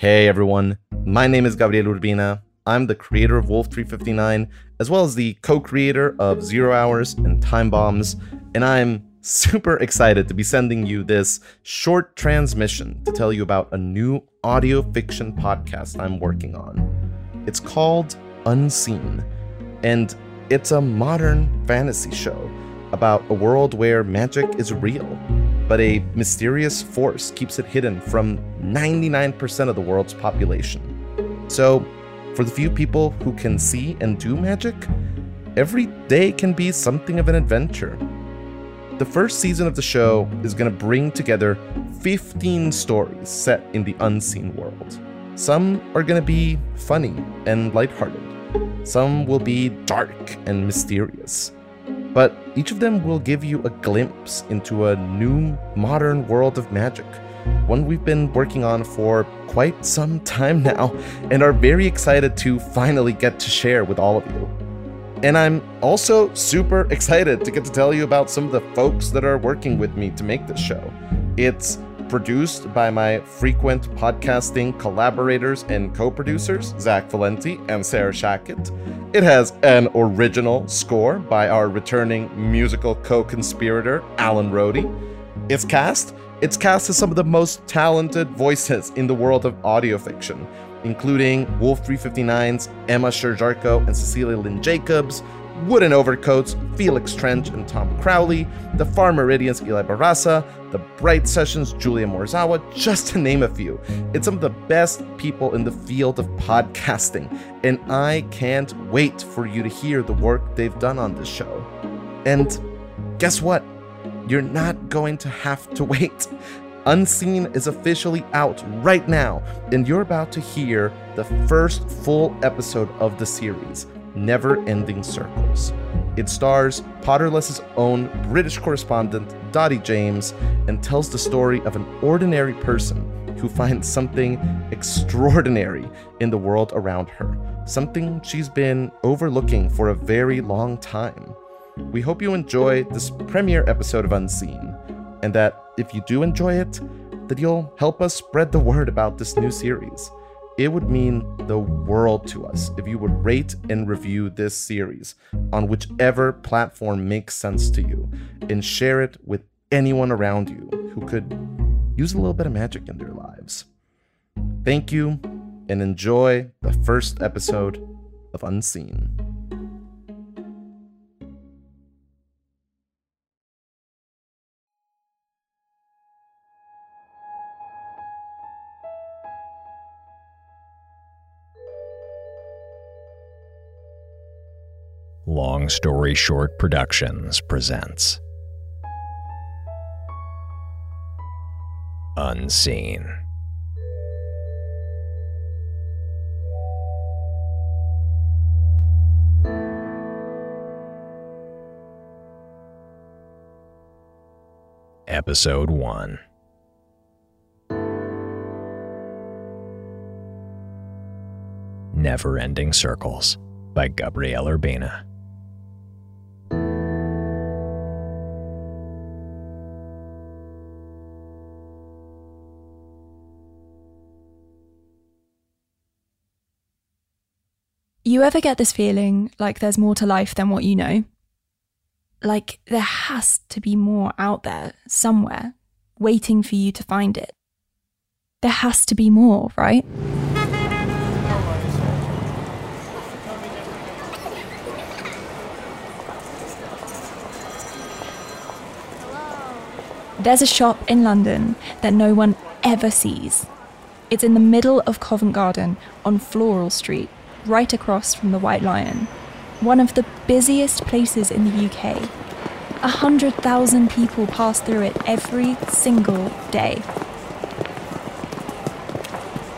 Hey everyone, my name is Gabriel Urbina. I'm the creator of Wolf 359, as well as the co creator of Zero Hours and Time Bombs, and I'm super excited to be sending you this short transmission to tell you about a new audio fiction podcast I'm working on. It's called Unseen, and it's a modern fantasy show about a world where magic is real, but a mysterious force keeps it hidden from 99% of the world's population. So, for the few people who can see and do magic, every day can be something of an adventure. The first season of the show is going to bring together 15 stories set in the unseen world. Some are going to be funny and lighthearted. Some will be dark and mysterious. But each of them will give you a glimpse into a new modern world of magic, one we've been working on for quite some time now, and are very excited to finally get to share with all of you. And I'm also super excited to get to tell you about some of the folks that are working with me to make this show. It's produced by my frequent podcasting collaborators and co producers, Zach Valenti and Sarah Shackett. It has an original score by our returning musical co conspirator, Alan Rohde. It's cast. It's cast as some of the most talented voices in the world of audio fiction, including Wolf 359's Emma Sherr-Ziarko and Cecilia Lynn Jacobs, Wooden Overcoats, Felix Trench and Tom Crowley, the Far Meridian's Eli Barraza, the Bright Sessions Julia Morizawa, just to name a few. It's some of the best people in the field of podcasting, and I can't wait for you to hear the work they've done on this show. And guess what? You're not going to have to wait. Unseen is officially out right now, and you're about to hear the first full episode of the series, Never Ending Circles. It stars Potterless's own British correspondent, Dottie James, and tells the story of an ordinary person who finds something extraordinary in the world around her, something she's been overlooking for a very long time. We hope you enjoy this premiere episode of Unseen, and that if you do enjoy it, that you'll help us spread the word about this new series. It would mean the world to us if you would rate and review this series on whichever platform makes sense to you and share it with anyone around you who could use a little bit of magic in their lives. Thank you and enjoy the first episode of Unseen. Long Story Short Productions presents Unseen. Episode 1 Never Ending Circles by Gabriel Urbina. You ever get this feeling like there's more to life than what you know? Like there has to be more out there somewhere, waiting for you to find it. There has to be more, right? There's a shop in London that no one ever sees. It's in the middle of Covent Garden on Floral Street, right across from the White Lion. One of the busiest places in the UK. A hundred thousand people pass through it every single day.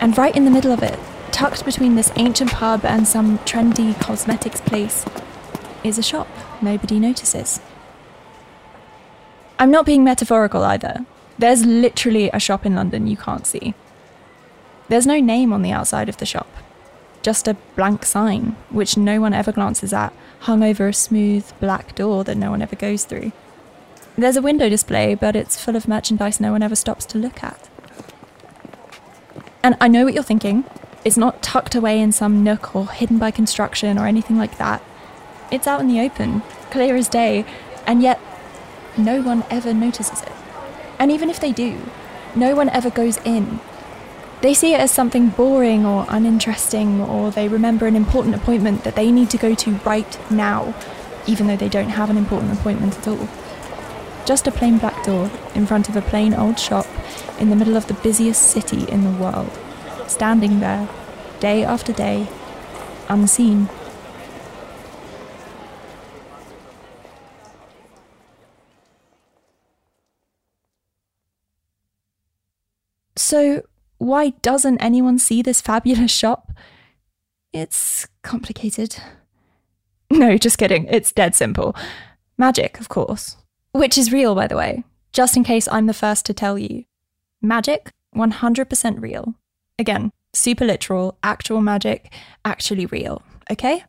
And right in the middle of it, tucked between this ancient pub and some trendy cosmetics place, is a shop nobody notices. I'm not being metaphorical either. There's literally a shop in London you can't see. There's no name on the outside of the shop, just a blank sign, which no one ever glances at, hung over a smooth black door that no one ever goes through. There's a window display, but it's full of merchandise no one ever stops to look at. And I know what you're thinking. It's not tucked away in some nook or hidden by construction or anything like that. It's out in the open, clear as day, and yet no one ever notices it. And even if they do, no one ever goes in. They see it as something boring or uninteresting, or they remember an important appointment that they need to go to right now, even though they don't have an important appointment at all. Just a plain black door in front of a plain old shop in the middle of the busiest city in the world, standing there, day after day, unseen. So, why doesn't anyone see this fabulous shop? It's complicated. No, just kidding. It's dead simple. Magic, of course. Which is real, by the way, just in case I'm the first to tell you. Magic, 100% real. Again, super literal, actual magic, actually real. Okay?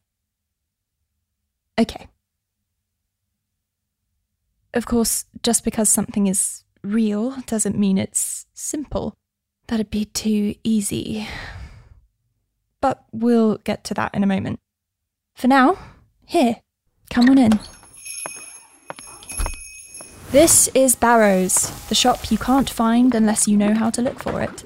Okay. Of course, just because something is real doesn't mean it's simple. That'd be too easy. But we'll get to that in a moment. For now, here, come on in. This is Barrows, the shop you can't find unless you know how to look for it.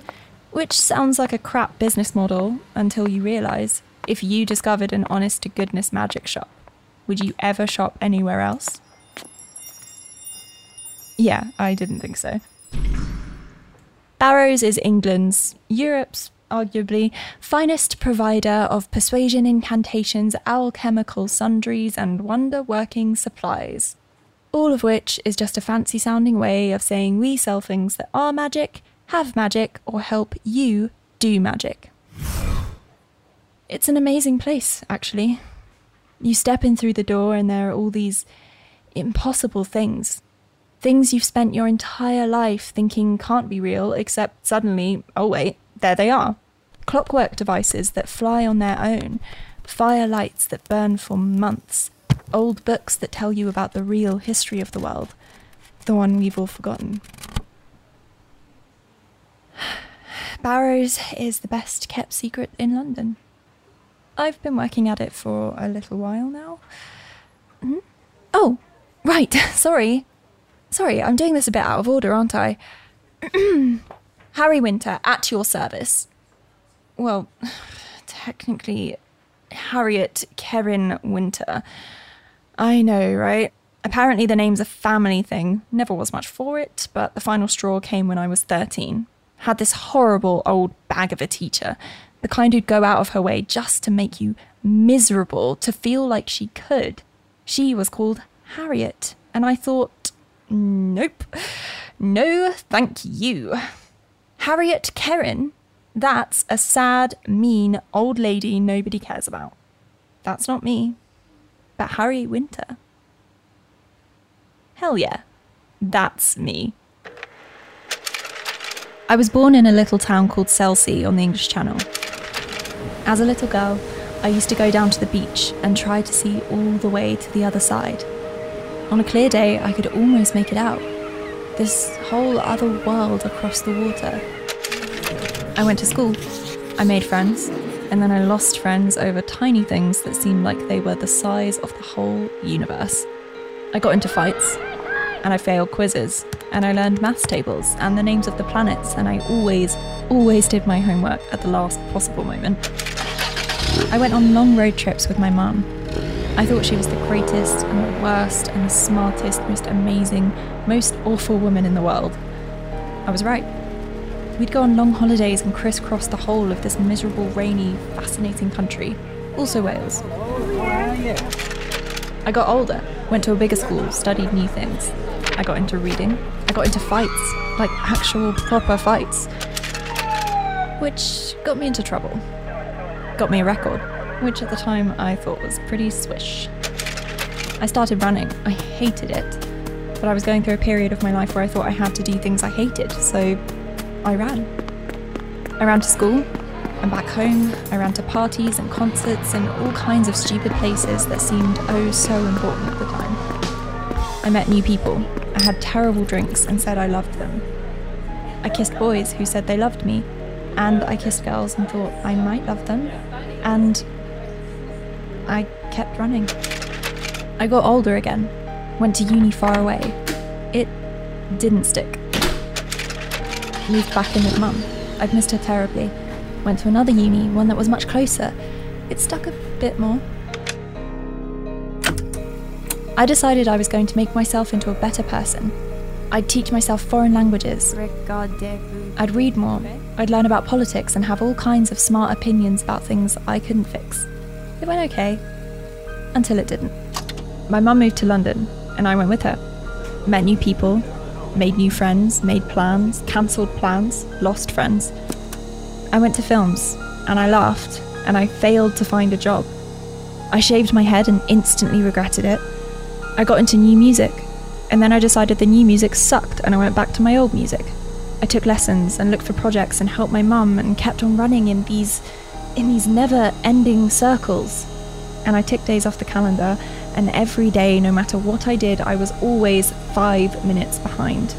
Which sounds like a crap business model until you realise if you discovered an honest to goodness magic shop, would you ever shop anywhere else? Yeah, I didn't think so. Barrows is England's, Europe's, arguably, finest provider of persuasion incantations, alchemical sundries, and wonder working supplies. All of which is just a fancy sounding way of saying we sell things that are magic, have magic, or help you do magic. It's an amazing place, actually. You step in through the door, and there are all these impossible things Things you've spent your entire life thinking can't be real, except suddenly, oh wait, there they are. Clockwork devices that fly on their own, fire lights that burn for months, old books that tell you about the real history of the world, the one we've all forgotten. Barrows is the best kept secret in London. I've been working at it for a little while now. Hmm? Oh, right, sorry. Sorry, I'm doing this a bit out of order, aren't I? Harry Winter, at your service. Well, technically, Harriet Kerin Winter. I know, right? Apparently, the name's a family thing. Never was much for it, but the final straw came when I was 13. Had this horrible old bag of a teacher, the kind who'd go out of her way just to make you miserable to feel like she could. She was called Harriet, and I thought, Nope. No, thank you. Harriet Kerin? That's a sad, mean old lady nobody cares about. That's not me. But Harry Winter. Hell yeah. That's me. I was born in a little town called Selsey on the English Channel. As a little girl, I used to go down to the beach and try to see all the way to the other side. On a clear day, I could almost make it out. This whole other world across the water. I went to school. I made friends, and then I lost friends over tiny things that seemed like they were the size of the whole universe. I got into fights, and I failed quizzes, and I learned maths tables and the names of the planets, and I always, always did my homework at the last possible moment. I went on long road trips with my mum, I thought she was the greatest and the worst and the smartest, most amazing, most awful woman in the world. I was right. We'd go on long holidays and crisscross the whole of this miserable, rainy, fascinating country, also Wales. I got older, went to a bigger school, studied new things. I got into reading. I got into fights, like actual proper fights, which got me into trouble. Got me a record which at the time I thought was pretty swish. I started running. I hated it. But I was going through a period of my life where I thought I had to do things I hated, so I ran. I ran to school and back home. I ran to parties and concerts and all kinds of stupid places that seemed oh so important at the time. I met new people. I had terrible drinks and said I loved them. I kissed boys who said they loved me. and I kissed girls and thought I might love them, and I kept running. I got older again, went to uni far away. It didn't stick. Moved back in with mum. I'd missed her terribly. Went to another uni, one that was much closer. It stuck a bit more. I decided I was going to make myself into a better person. I'd teach myself foreign languages. I'd read more. I'd learn about politics and have all kinds of smart opinions about things I couldn't fix. It went okay. Until it didn't. My mum moved to London, and I went with her. Met new people, made new friends, made plans, cancelled plans, lost friends. I went to films, and I laughed, and I failed to find a job. I shaved my head and instantly regretted it. I got into new music, and then I decided the new music sucked and I went back to my old music. I took lessons and looked for projects and helped my mum and kept on running in these in these never-ending circles. And I ticked days off the calendar, and every day, no matter what I did, I was always 5 minutes behind.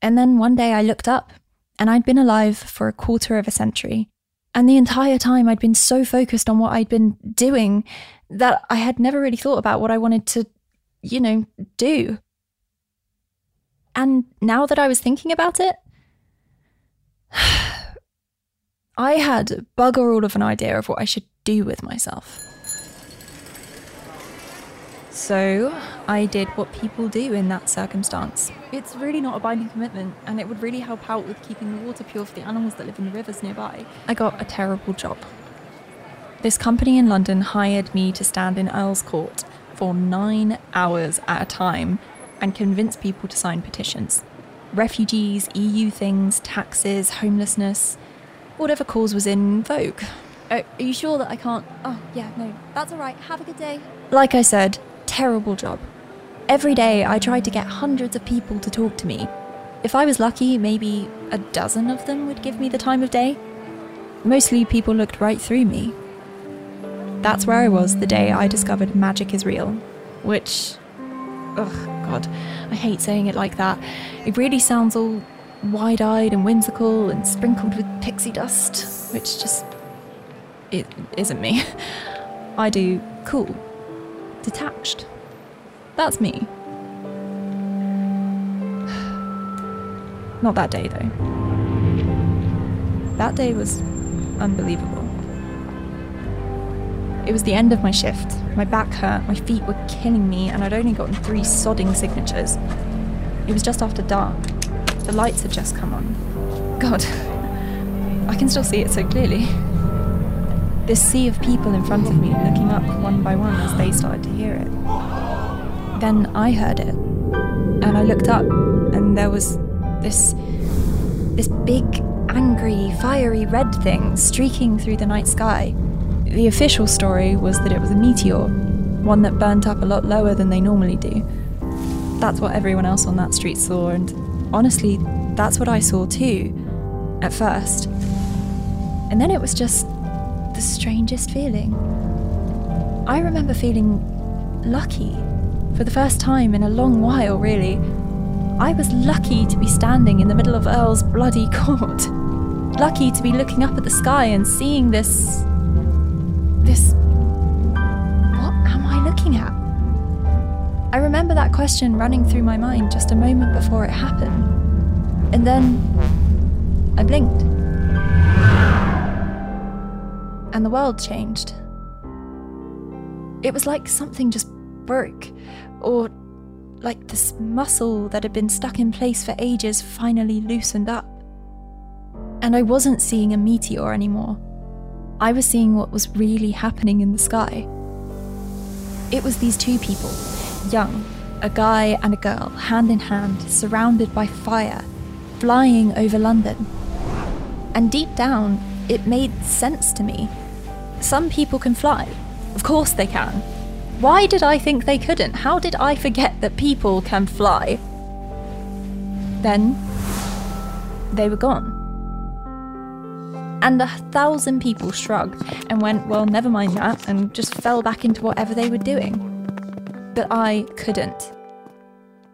And then one day I looked up, and I'd been alive for a quarter of a century. And the entire time I'd been so focused on what I'd been doing that I had never really thought about what I wanted to, you know, do. And now that I was thinking about it, I had bugger all of an idea of what I should do with myself. So I did what people do in that circumstance. It's really not a binding commitment, and it would really help out with keeping the water pure for the animals that live in the rivers nearby. I got a terrible job. This company in London hired me to stand in Earl's Court for nine hours at a time and convince people to sign petitions. Refugees, EU things, taxes, homelessness, whatever cause was in vogue. Uh, are you sure that I can't? Oh, yeah, no, that's all right. Have a good day. Like I said, terrible job. Every day I tried to get hundreds of people to talk to me. If I was lucky, maybe a dozen of them would give me the time of day. Mostly people looked right through me. That's where I was the day I discovered magic is real, which. Ugh, God, I hate saying it like that. It really sounds all wide eyed and whimsical and sprinkled with pixie dust, which just. It isn't me. I do cool, detached. That's me. Not that day, though. That day was unbelievable. It was the end of my shift. My back hurt, my feet were killing me, and I'd only gotten three sodding signatures. It was just after dark. The lights had just come on. God, I can still see it so clearly. This sea of people in front of me looking up one by one as they started to hear it. Then I heard it, and I looked up, and there was this. this big, angry, fiery red thing streaking through the night sky. The official story was that it was a meteor, one that burnt up a lot lower than they normally do. That's what everyone else on that street saw, and honestly, that's what I saw too, at first. And then it was just the strangest feeling. I remember feeling lucky for the first time in a long while, really. I was lucky to be standing in the middle of Earl's bloody court. Lucky to be looking up at the sky and seeing this. I remember that question running through my mind just a moment before it happened. And then. I blinked. And the world changed. It was like something just broke, or like this muscle that had been stuck in place for ages finally loosened up. And I wasn't seeing a meteor anymore. I was seeing what was really happening in the sky. It was these two people, young, a guy and a girl, hand in hand, surrounded by fire, flying over London. And deep down, it made sense to me. Some people can fly. Of course they can. Why did I think they couldn't? How did I forget that people can fly? Then, they were gone. And a thousand people shrugged and went, well, never mind that, and just fell back into whatever they were doing. But I couldn't.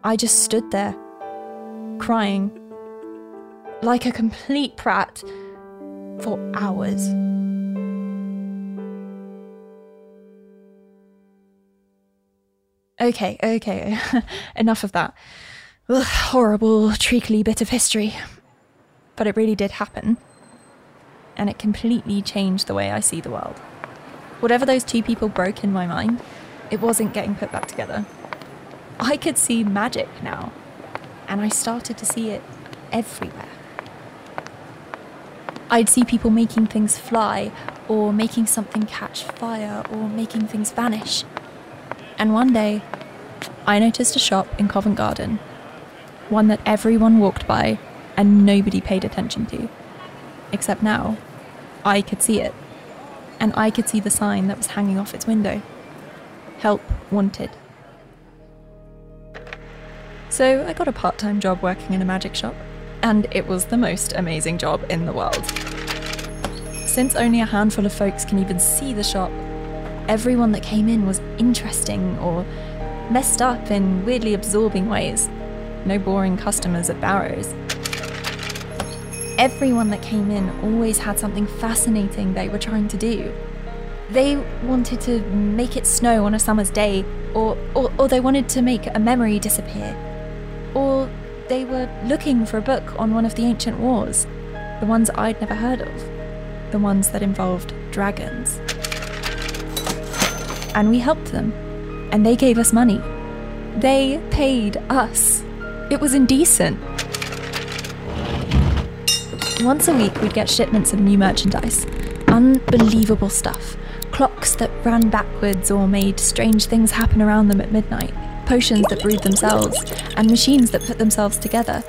I just stood there, crying, like a complete prat for hours. Okay, okay, enough of that. Ugh, horrible, treacly bit of history. But it really did happen. And it completely changed the way I see the world. Whatever those two people broke in my mind, it wasn't getting put back together. I could see magic now, and I started to see it everywhere. I'd see people making things fly, or making something catch fire, or making things vanish. And one day, I noticed a shop in Covent Garden, one that everyone walked by and nobody paid attention to. Except now, I could see it, and I could see the sign that was hanging off its window Help Wanted. So I got a part time job working in a magic shop, and it was the most amazing job in the world. Since only a handful of folks can even see the shop, everyone that came in was interesting or messed up in weirdly absorbing ways. No boring customers at Barrows. Everyone that came in always had something fascinating they were trying to do. They wanted to make it snow on a summer's day, or, or, or they wanted to make a memory disappear, or they were looking for a book on one of the ancient wars, the ones I'd never heard of, the ones that involved dragons. And we helped them, and they gave us money. They paid us. It was indecent. Once a week, we'd get shipments of new merchandise. Unbelievable stuff. Clocks that ran backwards or made strange things happen around them at midnight. Potions that brewed themselves, and machines that put themselves together.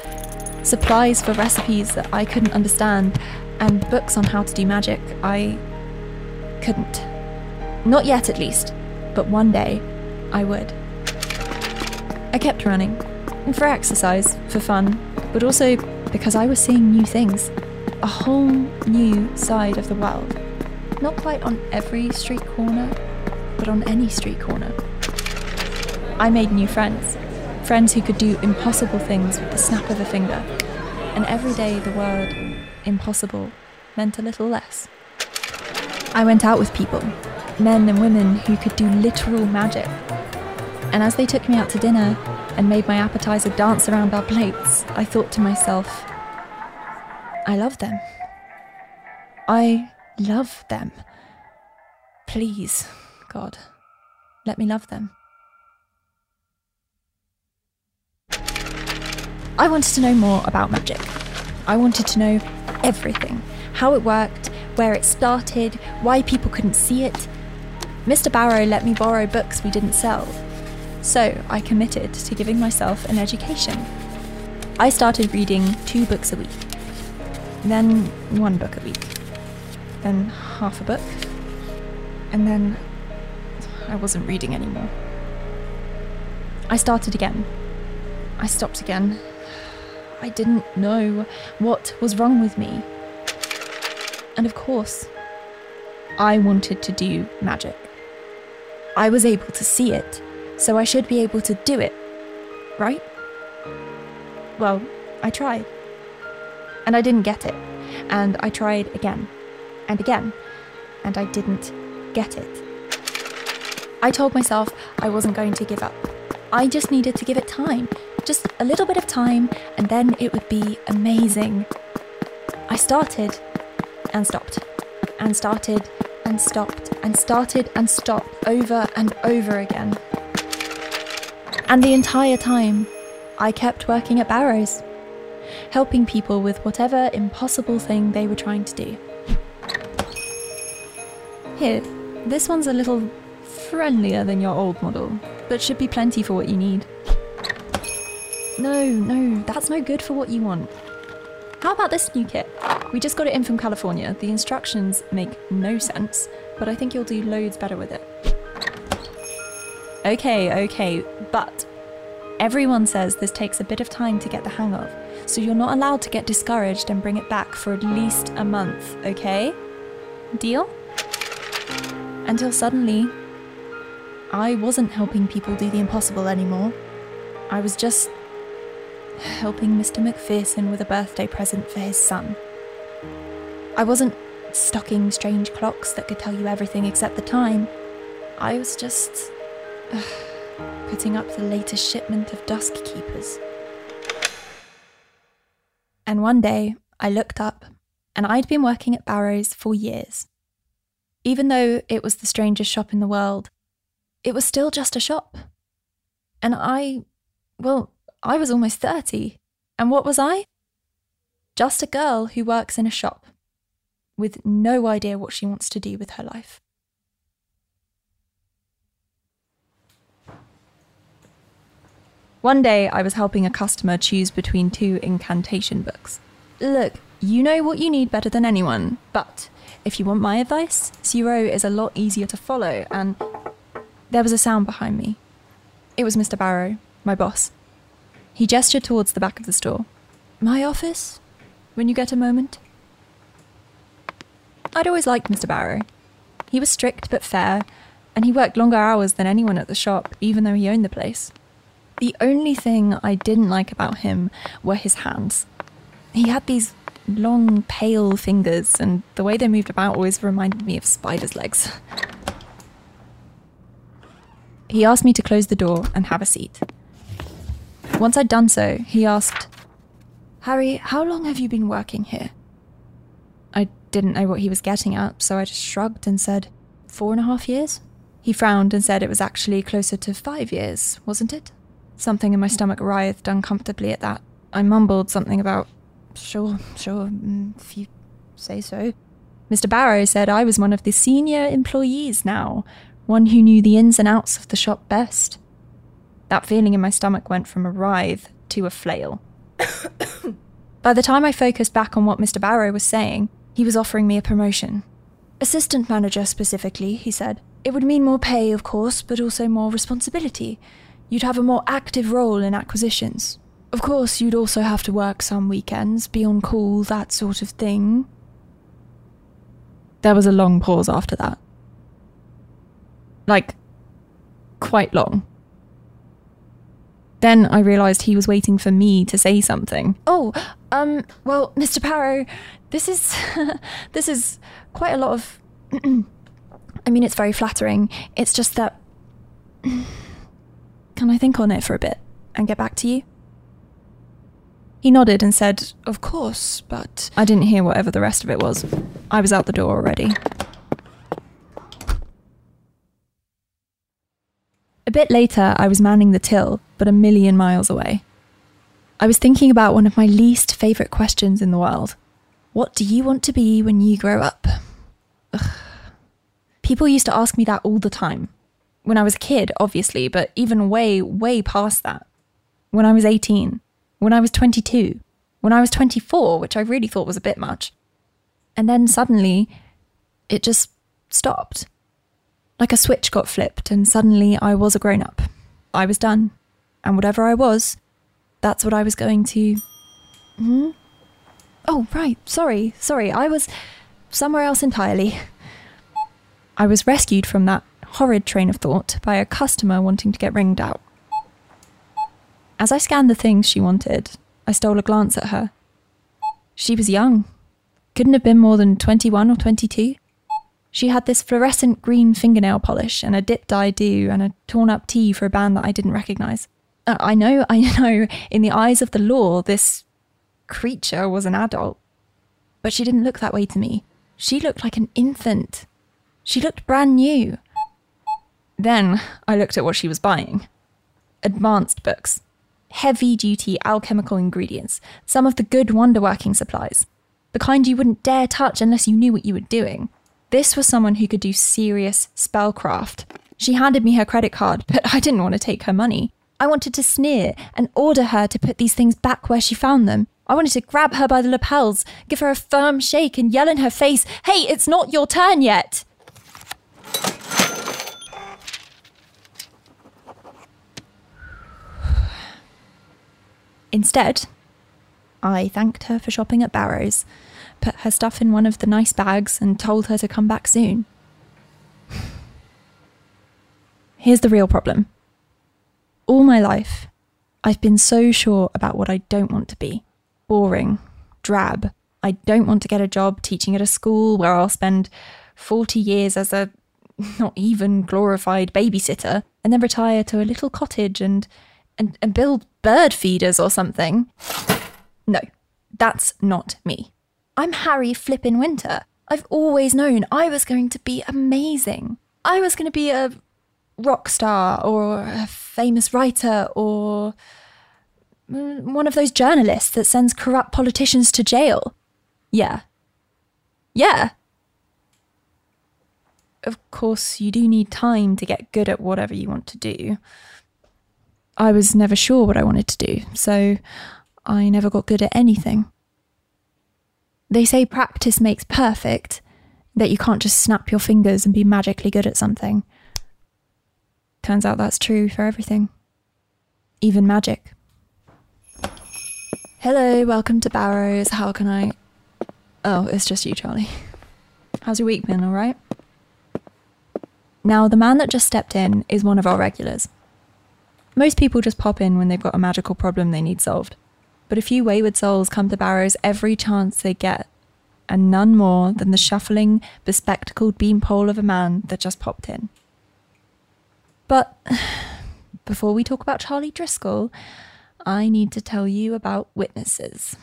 Supplies for recipes that I couldn't understand, and books on how to do magic I couldn't. Not yet, at least, but one day I would. I kept running, for exercise, for fun, but also because I was seeing new things. A whole new side of the world. Not quite on every street corner, but on any street corner. I made new friends. Friends who could do impossible things with the snap of a finger. And every day the word impossible meant a little less. I went out with people, men and women who could do literal magic. And as they took me out to dinner and made my appetizer dance around our plates, I thought to myself, I love them. I love them. Please, God, let me love them. I wanted to know more about magic. I wanted to know everything how it worked, where it started, why people couldn't see it. Mr. Barrow let me borrow books we didn't sell. So I committed to giving myself an education. I started reading two books a week, then one book a week, then half a book, and then I wasn't reading anymore. I started again. I stopped again. I didn't know what was wrong with me. And of course, I wanted to do magic. I was able to see it, so I should be able to do it, right? Well, I tried. And I didn't get it. And I tried again and again, and I didn't get it. I told myself I wasn't going to give up. I just needed to give it time. Just a little bit of time, and then it would be amazing. I started and stopped, and started and stopped, and started and stopped over and over again. And the entire time, I kept working at Barrows, helping people with whatever impossible thing they were trying to do. Here, this one's a little friendlier than your old model, but should be plenty for what you need. No, no, that's no good for what you want. How about this new kit? We just got it in from California. The instructions make no sense, but I think you'll do loads better with it. Okay, okay, but everyone says this takes a bit of time to get the hang of, so you're not allowed to get discouraged and bring it back for at least a month, okay? Deal? Until suddenly, I wasn't helping people do the impossible anymore. I was just helping Mr. McPherson with a birthday present for his son. I wasn't stocking strange clocks that could tell you everything except the time. I was just uh, putting up the latest shipment of dusk keepers. And one day, I looked up, and I'd been working at Barrow's for years. Even though it was the strangest shop in the world, it was still just a shop. And I, well, I was almost 30. And what was I? Just a girl who works in a shop with no idea what she wants to do with her life. One day, I was helping a customer choose between two incantation books. Look, you know what you need better than anyone, but if you want my advice, Zero is a lot easier to follow, and there was a sound behind me. It was Mr. Barrow, my boss. He gestured towards the back of the store. My office? When you get a moment? I'd always liked Mr. Barrow. He was strict but fair, and he worked longer hours than anyone at the shop, even though he owned the place. The only thing I didn't like about him were his hands. He had these long, pale fingers, and the way they moved about always reminded me of spider's legs. He asked me to close the door and have a seat. Once I'd done so, he asked, Harry, how long have you been working here? I didn't know what he was getting at, so I just shrugged and said, Four and a half years? He frowned and said it was actually closer to five years, wasn't it? Something in my stomach writhed uncomfortably at that. I mumbled something about, Sure, sure, mm, if you say so. Mr. Barrow said I was one of the senior employees now, one who knew the ins and outs of the shop best. That feeling in my stomach went from a writhe to a flail. By the time I focused back on what Mr. Barrow was saying, he was offering me a promotion. Assistant manager, specifically, he said. It would mean more pay, of course, but also more responsibility. You'd have a more active role in acquisitions. Of course, you'd also have to work some weekends, be on call, that sort of thing. There was a long pause after that. Like, quite long. Then I realised he was waiting for me to say something. Oh, um, well, Mr. Barrow, this is this is quite a lot of I mean, it's very flattering. It's just that can I think on it for a bit and get back to you? He nodded and said, Of course, but I didn't hear whatever the rest of it was. I was out the door already. A bit later, I was manning the till, but a million miles away. I was thinking about one of my least favourite questions in the world What do you want to be when you grow up? Ugh. People used to ask me that all the time. When I was a kid, obviously, but even way, way past that. When I was 18, when I was 22, when I was 24, which I really thought was a bit much. And then suddenly, it just stopped. Like a switch got flipped, and suddenly I was a grown up. I was done. And whatever I was, that's what I was going to. Hmm? Oh, right. Sorry, sorry. I was somewhere else entirely. I was rescued from that horrid train of thought by a customer wanting to get ringed out. As I scanned the things she wanted, I stole a glance at her. She was young. Couldn't have been more than 21 or 22. She had this fluorescent green fingernail polish and a dip dye do and a torn up tee for a band that I didn't recognize. Uh, I know, I know, in the eyes of the law, this creature was an adult. But she didn't look that way to me. She looked like an infant. She looked brand new. Then I looked at what she was buying advanced books, heavy duty alchemical ingredients, some of the good wonder working supplies, the kind you wouldn't dare touch unless you knew what you were doing. This was someone who could do serious spellcraft. She handed me her credit card, but I didn't want to take her money. I wanted to sneer and order her to put these things back where she found them. I wanted to grab her by the lapels, give her a firm shake, and yell in her face, Hey, it's not your turn yet! Instead, I thanked her for shopping at Barrow's put her stuff in one of the nice bags, and told her to come back soon. Here's the real problem. All my life, I've been so sure about what I don't want to be boring, drab. I don't want to get a job teaching at a school where I'll spend 40 years as a not even glorified babysitter and then retire to a little cottage and, and, and build bird feeders or something. No, that's not me. I'm Harry Flippin Winter. I've always known I was going to be amazing. I was going to be a rock star or a famous writer or mm, one of those journalists that sends corrupt politicians to jail. Yeah. Yeah. Of course, you do need time to get good at whatever you want to do. I was never sure what I wanted to do, so I never got good at anything. They say practice makes perfect, that you can't just snap your fingers and be magically good at something. Turns out that's true for everything, even magic. Hello, welcome to Barrows. How can I. Oh, it's just you, Charlie. How's your week been, alright? Now, the man that just stepped in is one of our regulars. Most people just pop in when they've got a magical problem they need solved. But a few wayward souls come to Barrows every chance they get, and none more than the shuffling, bespectacled beanpole of a man that just popped in. But before we talk about Charlie Driscoll, I need to tell you about witnesses.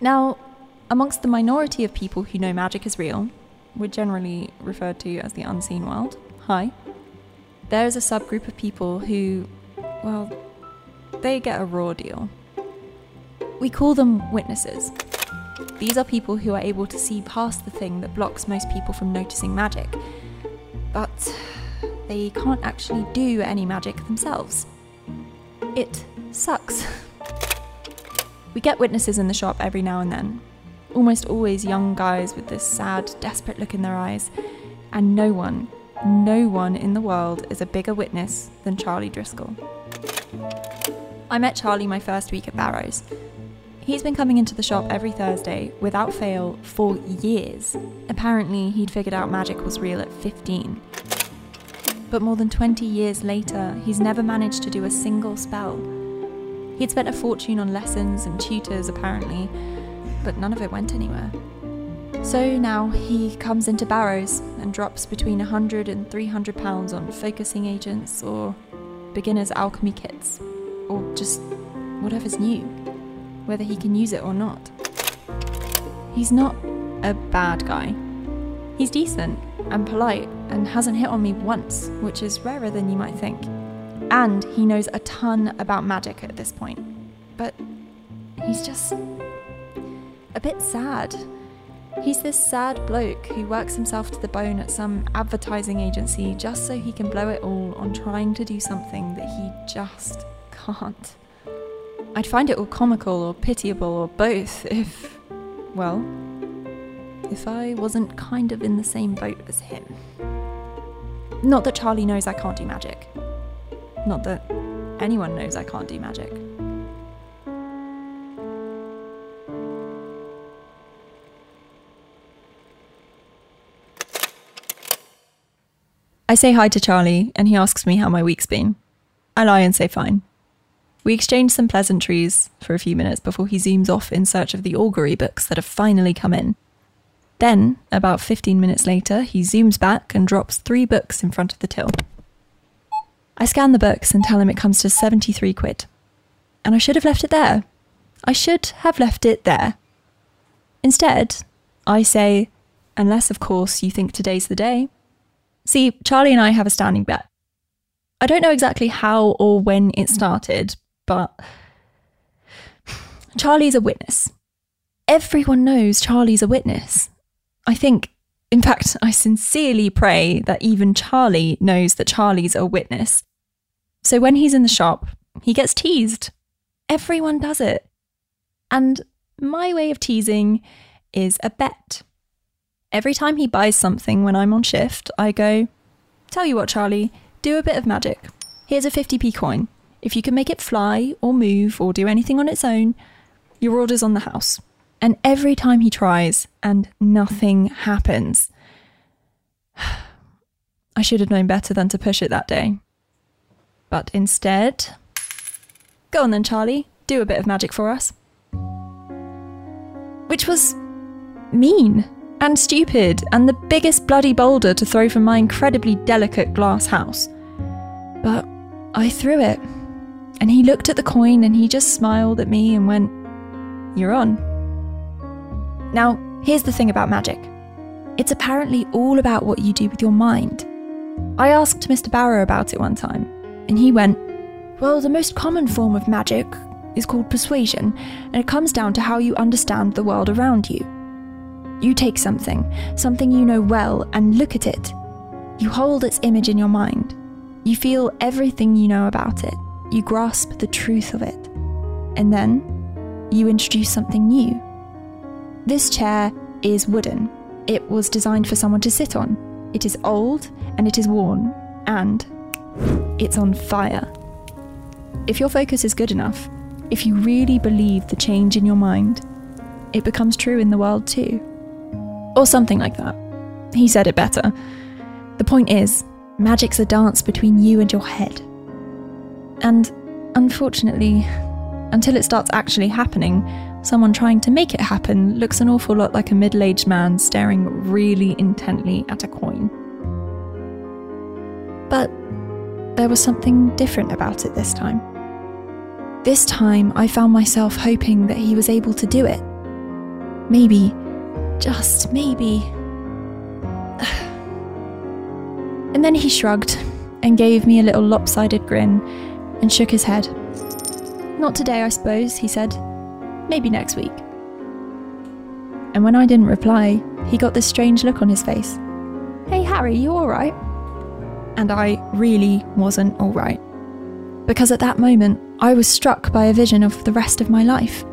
Now, amongst the minority of people who know magic is real, we're generally referred to as the unseen world. Hi. There's a subgroup of people who, well, they get a raw deal. We call them witnesses. These are people who are able to see past the thing that blocks most people from noticing magic, but they can't actually do any magic themselves. It sucks. We get witnesses in the shop every now and then, almost always young guys with this sad, desperate look in their eyes, and no one, no one in the world is a bigger witness than Charlie Driscoll. I met Charlie my first week at Barrows. He's been coming into the shop every Thursday without fail for years. Apparently, he'd figured out magic was real at 15. But more than 20 years later, he's never managed to do a single spell. He'd spent a fortune on lessons and tutors, apparently, but none of it went anywhere. So now he comes into Barrows and drops between 100 and 300 pounds on focusing agents or beginner's alchemy kits, or just whatever's new, whether he can use it or not. He's not a bad guy. He's decent and polite and hasn't hit on me once, which is rarer than you might think. And he knows a ton about magic at this point. But he's just a bit sad. He's this sad bloke who works himself to the bone at some advertising agency just so he can blow it all on trying to do something that he just can't. I'd find it all comical or pitiable or both if, well, if I wasn't kind of in the same boat as him. Not that Charlie knows I can't do magic. Not that anyone knows I can't do magic. I say hi to Charlie, and he asks me how my week's been. I lie and say fine. We exchange some pleasantries for a few minutes before he zooms off in search of the augury books that have finally come in. Then, about 15 minutes later, he zooms back and drops three books in front of the till. I scan the books and tell him it comes to 73 quid. And I should have left it there. I should have left it there. Instead, I say, unless, of course, you think today's the day. See, Charlie and I have a standing bet. I don't know exactly how or when it started, but Charlie's a witness. Everyone knows Charlie's a witness. I think, in fact, I sincerely pray that even Charlie knows that Charlie's a witness. So when he's in the shop, he gets teased. Everyone does it. And my way of teasing is a bet. Every time he buys something when I'm on shift, I go, Tell you what, Charlie, do a bit of magic. Here's a 50p coin. If you can make it fly or move or do anything on its own, your order's on the house. And every time he tries and nothing happens, I should have known better than to push it that day. But instead. Go on then, Charlie, do a bit of magic for us. Which was mean and stupid and the biggest bloody boulder to throw from my incredibly delicate glass house. But I threw it, and he looked at the coin and he just smiled at me and went, You're on. Now, here's the thing about magic it's apparently all about what you do with your mind. I asked Mr. Barrow about it one time, and he went, Well, the most common form of magic is called persuasion, and it comes down to how you understand the world around you. You take something, something you know well, and look at it. You hold its image in your mind. You feel everything you know about it. You grasp the truth of it. And then you introduce something new. This chair is wooden. It was designed for someone to sit on. It is old and it is worn, and it's on fire. If your focus is good enough, if you really believe the change in your mind, it becomes true in the world too. Or something like that. He said it better. The point is, magic's a dance between you and your head. And unfortunately, until it starts actually happening, someone trying to make it happen looks an awful lot like a middle aged man staring really intently at a coin. But there was something different about it this time. This time, I found myself hoping that he was able to do it. Maybe, just maybe. And then he shrugged and gave me a little lopsided grin and shook his head. Not today, I suppose, he said. Maybe next week. And when I didn't reply, he got this strange look on his face. Hey, Harry, you alright? And I really wasn't alright. Because at that moment, I was struck by a vision of the rest of my life.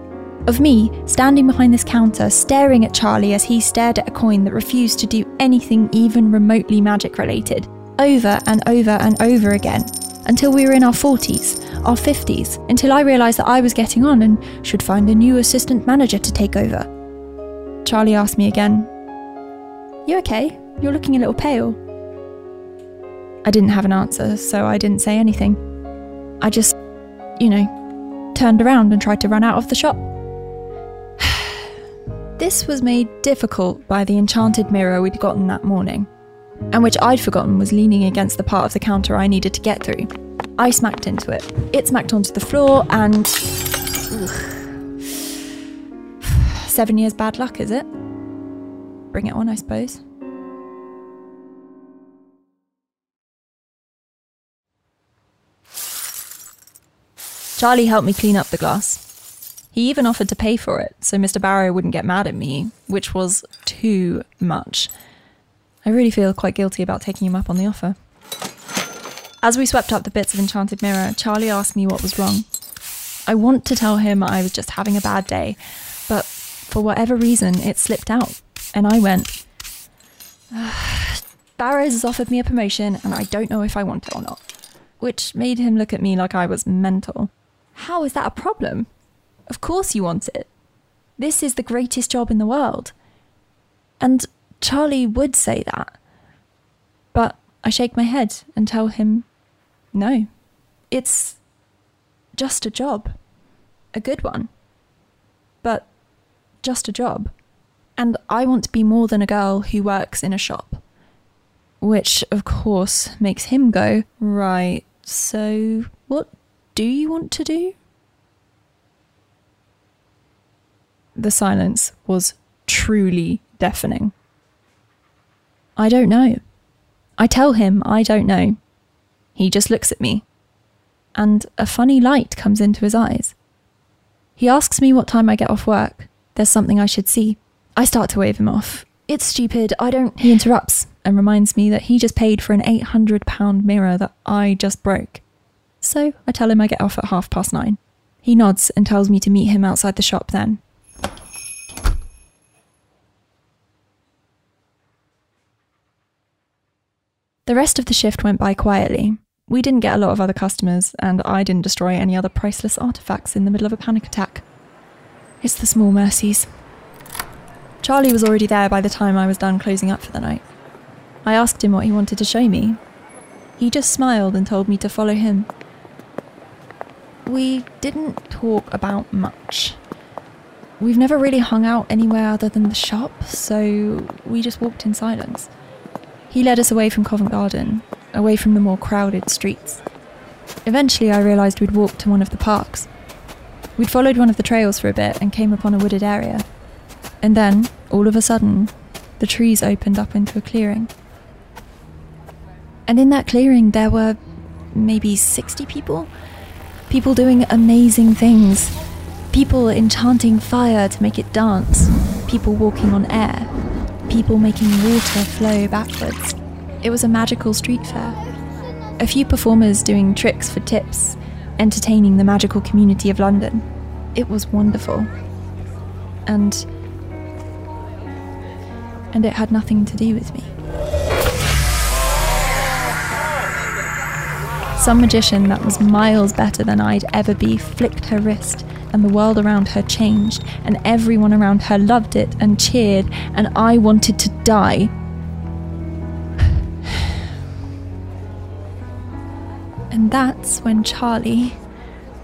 Of me standing behind this counter, staring at Charlie as he stared at a coin that refused to do anything even remotely magic related, over and over and over again, until we were in our 40s, our 50s, until I realised that I was getting on and should find a new assistant manager to take over. Charlie asked me again, You okay? You're looking a little pale. I didn't have an answer, so I didn't say anything. I just, you know, turned around and tried to run out of the shop. This was made difficult by the enchanted mirror we'd gotten that morning, and which I'd forgotten was leaning against the part of the counter I needed to get through. I smacked into it. It smacked onto the floor, and. Ugh. Seven years bad luck, is it? Bring it on, I suppose. Charlie helped me clean up the glass. He even offered to pay for it so Mr. Barrow wouldn't get mad at me, which was too much. I really feel quite guilty about taking him up on the offer. As we swept up the bits of Enchanted Mirror, Charlie asked me what was wrong. I want to tell him I was just having a bad day, but for whatever reason, it slipped out, and I went, Barrows has offered me a promotion, and I don't know if I want it or not. Which made him look at me like I was mental. How is that a problem? Of course you want it. This is the greatest job in the world. And Charlie would say that. But I shake my head and tell him, no, it's just a job. A good one. But just a job. And I want to be more than a girl who works in a shop. Which, of course, makes him go, right, so what do you want to do? The silence was truly deafening. I don't know. I tell him I don't know. He just looks at me, and a funny light comes into his eyes. He asks me what time I get off work. There's something I should see. I start to wave him off. It's stupid, I don't. He interrupts and reminds me that he just paid for an £800 mirror that I just broke. So I tell him I get off at half past nine. He nods and tells me to meet him outside the shop then. The rest of the shift went by quietly. We didn't get a lot of other customers, and I didn't destroy any other priceless artifacts in the middle of a panic attack. It's the small mercies. Charlie was already there by the time I was done closing up for the night. I asked him what he wanted to show me. He just smiled and told me to follow him. We didn't talk about much. We've never really hung out anywhere other than the shop, so we just walked in silence. He led us away from Covent Garden, away from the more crowded streets. Eventually, I realised we'd walked to one of the parks. We'd followed one of the trails for a bit and came upon a wooded area. And then, all of a sudden, the trees opened up into a clearing. And in that clearing, there were maybe 60 people. People doing amazing things. People enchanting fire to make it dance. People walking on air. People making water flow backwards. It was a magical street fair. A few performers doing tricks for tips, entertaining the magical community of London. It was wonderful. And. And it had nothing to do with me. Some magician that was miles better than I'd ever be flicked her wrist, and the world around her changed, and everyone around her loved it and cheered, and I wanted to die. And that's when Charlie,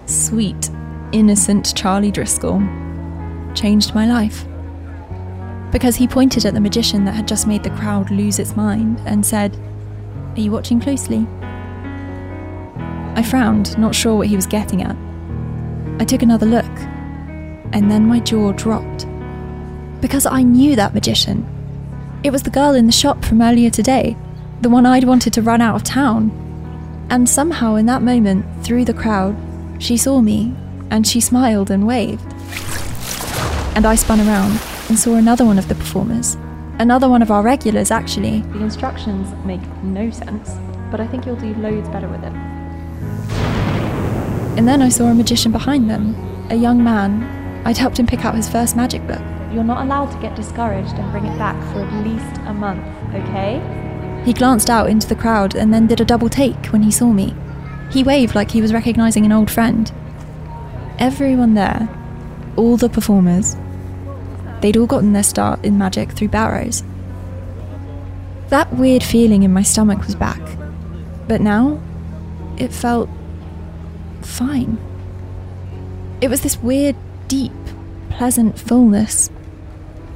sweet, innocent Charlie Driscoll, changed my life. Because he pointed at the magician that had just made the crowd lose its mind and said, Are you watching closely? I frowned, not sure what he was getting at. I took another look, and then my jaw dropped. Because I knew that magician. It was the girl in the shop from earlier today, the one I'd wanted to run out of town. And somehow, in that moment, through the crowd, she saw me, and she smiled and waved. And I spun around and saw another one of the performers. Another one of our regulars, actually. The instructions make no sense, but I think you'll do loads better with it. And then I saw a magician behind them, a young man. I'd helped him pick out his first magic book. You're not allowed to get discouraged and bring it back for at least a month, okay? He glanced out into the crowd and then did a double take when he saw me. He waved like he was recognizing an old friend. Everyone there, all the performers, they'd all gotten their start in magic through Barrows. That weird feeling in my stomach was back, but now it felt fine. It was this weird, deep, pleasant fullness.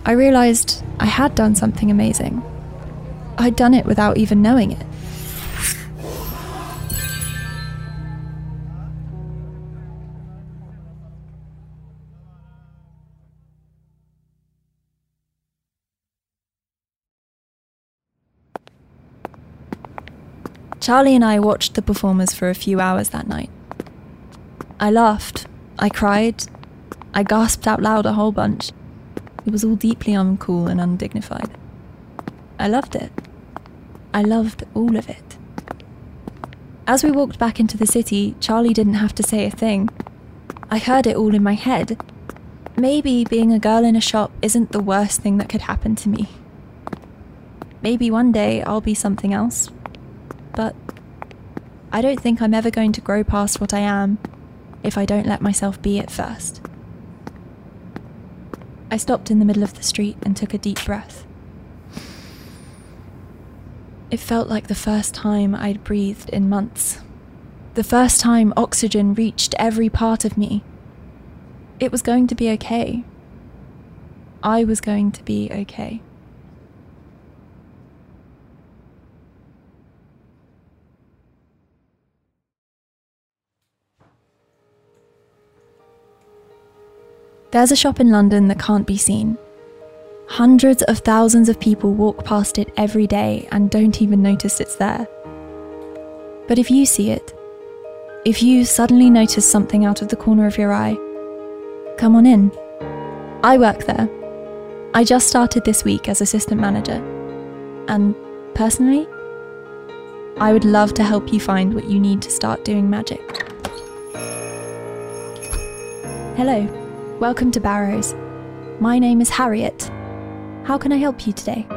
I realised I had done something amazing. I'd done it without even knowing it. Charlie and I watched the performers for a few hours that night. I laughed, I cried, I gasped out loud a whole bunch. It was all deeply uncool and undignified. I loved it. I loved all of it. As we walked back into the city, Charlie didn't have to say a thing. I heard it all in my head. Maybe being a girl in a shop isn't the worst thing that could happen to me. Maybe one day I'll be something else. But I don't think I'm ever going to grow past what I am if I don't let myself be it first. I stopped in the middle of the street and took a deep breath. It felt like the first time I'd breathed in months. The first time oxygen reached every part of me. It was going to be okay. I was going to be okay. There's a shop in London that can't be seen. Hundreds of thousands of people walk past it every day and don't even notice it's there. But if you see it, if you suddenly notice something out of the corner of your eye, come on in. I work there. I just started this week as assistant manager. And personally, I would love to help you find what you need to start doing magic. Hello, welcome to Barrows. My name is Harriet. How can I help you today?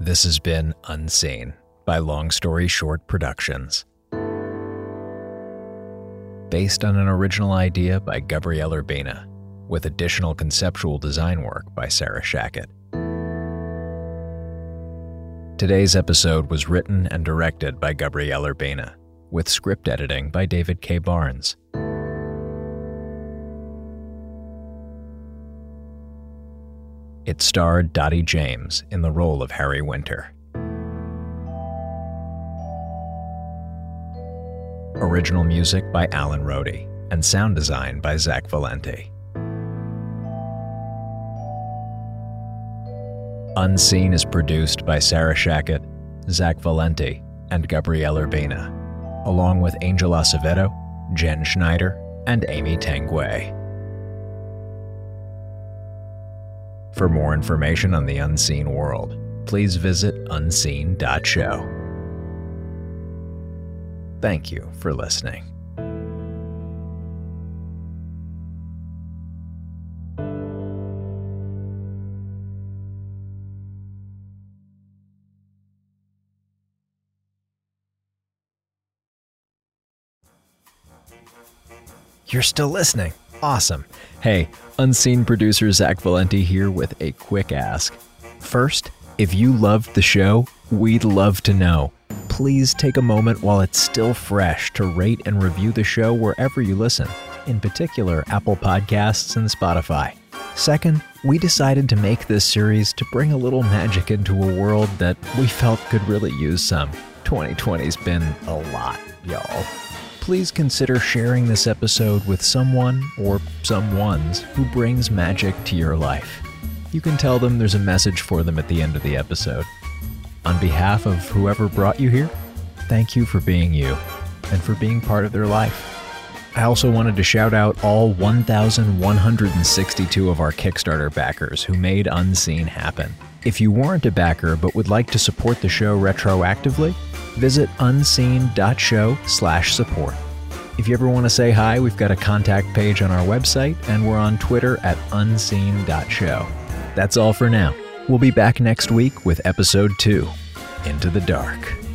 This has been Unseen by Long Story Short Productions. Based on an original idea by Gabriel Urbina, with additional conceptual design work by Sarah Shackett. Today's episode was written and directed by Gabriel Urbina, with script editing by David K. Barnes. It starred Dottie James in the role of Harry Winter. Original music by Alan Rohde and sound design by Zach Valenti. Unseen is produced by Sarah Shackett, Zach Valenti, and Gabriel Urbina, along with Angel Acevedo, Jen Schneider, and Amy Tanguay. For more information on the unseen world, please visit unseen.show. Thank you for listening. You're still listening. Awesome. Hey, unseen producer Zach Valenti here with a quick ask. First, if you loved the show, we'd love to know. Please take a moment while it's still fresh to rate and review the show wherever you listen, in particular Apple Podcasts and Spotify. Second, we decided to make this series to bring a little magic into a world that we felt could really use some. 2020's been a lot, y'all please consider sharing this episode with someone or someones who brings magic to your life. You can tell them there's a message for them at the end of the episode. On behalf of whoever brought you here, thank you for being you and for being part of their life. I also wanted to shout out all 1,162 of our Kickstarter backers who made Unseen happen. If you weren't a backer but would like to support the show retroactively, visit unseen.show/support. If you ever want to say hi, we've got a contact page on our website and we're on Twitter at unseen.show. That's all for now. We'll be back next week with episode 2, Into the Dark.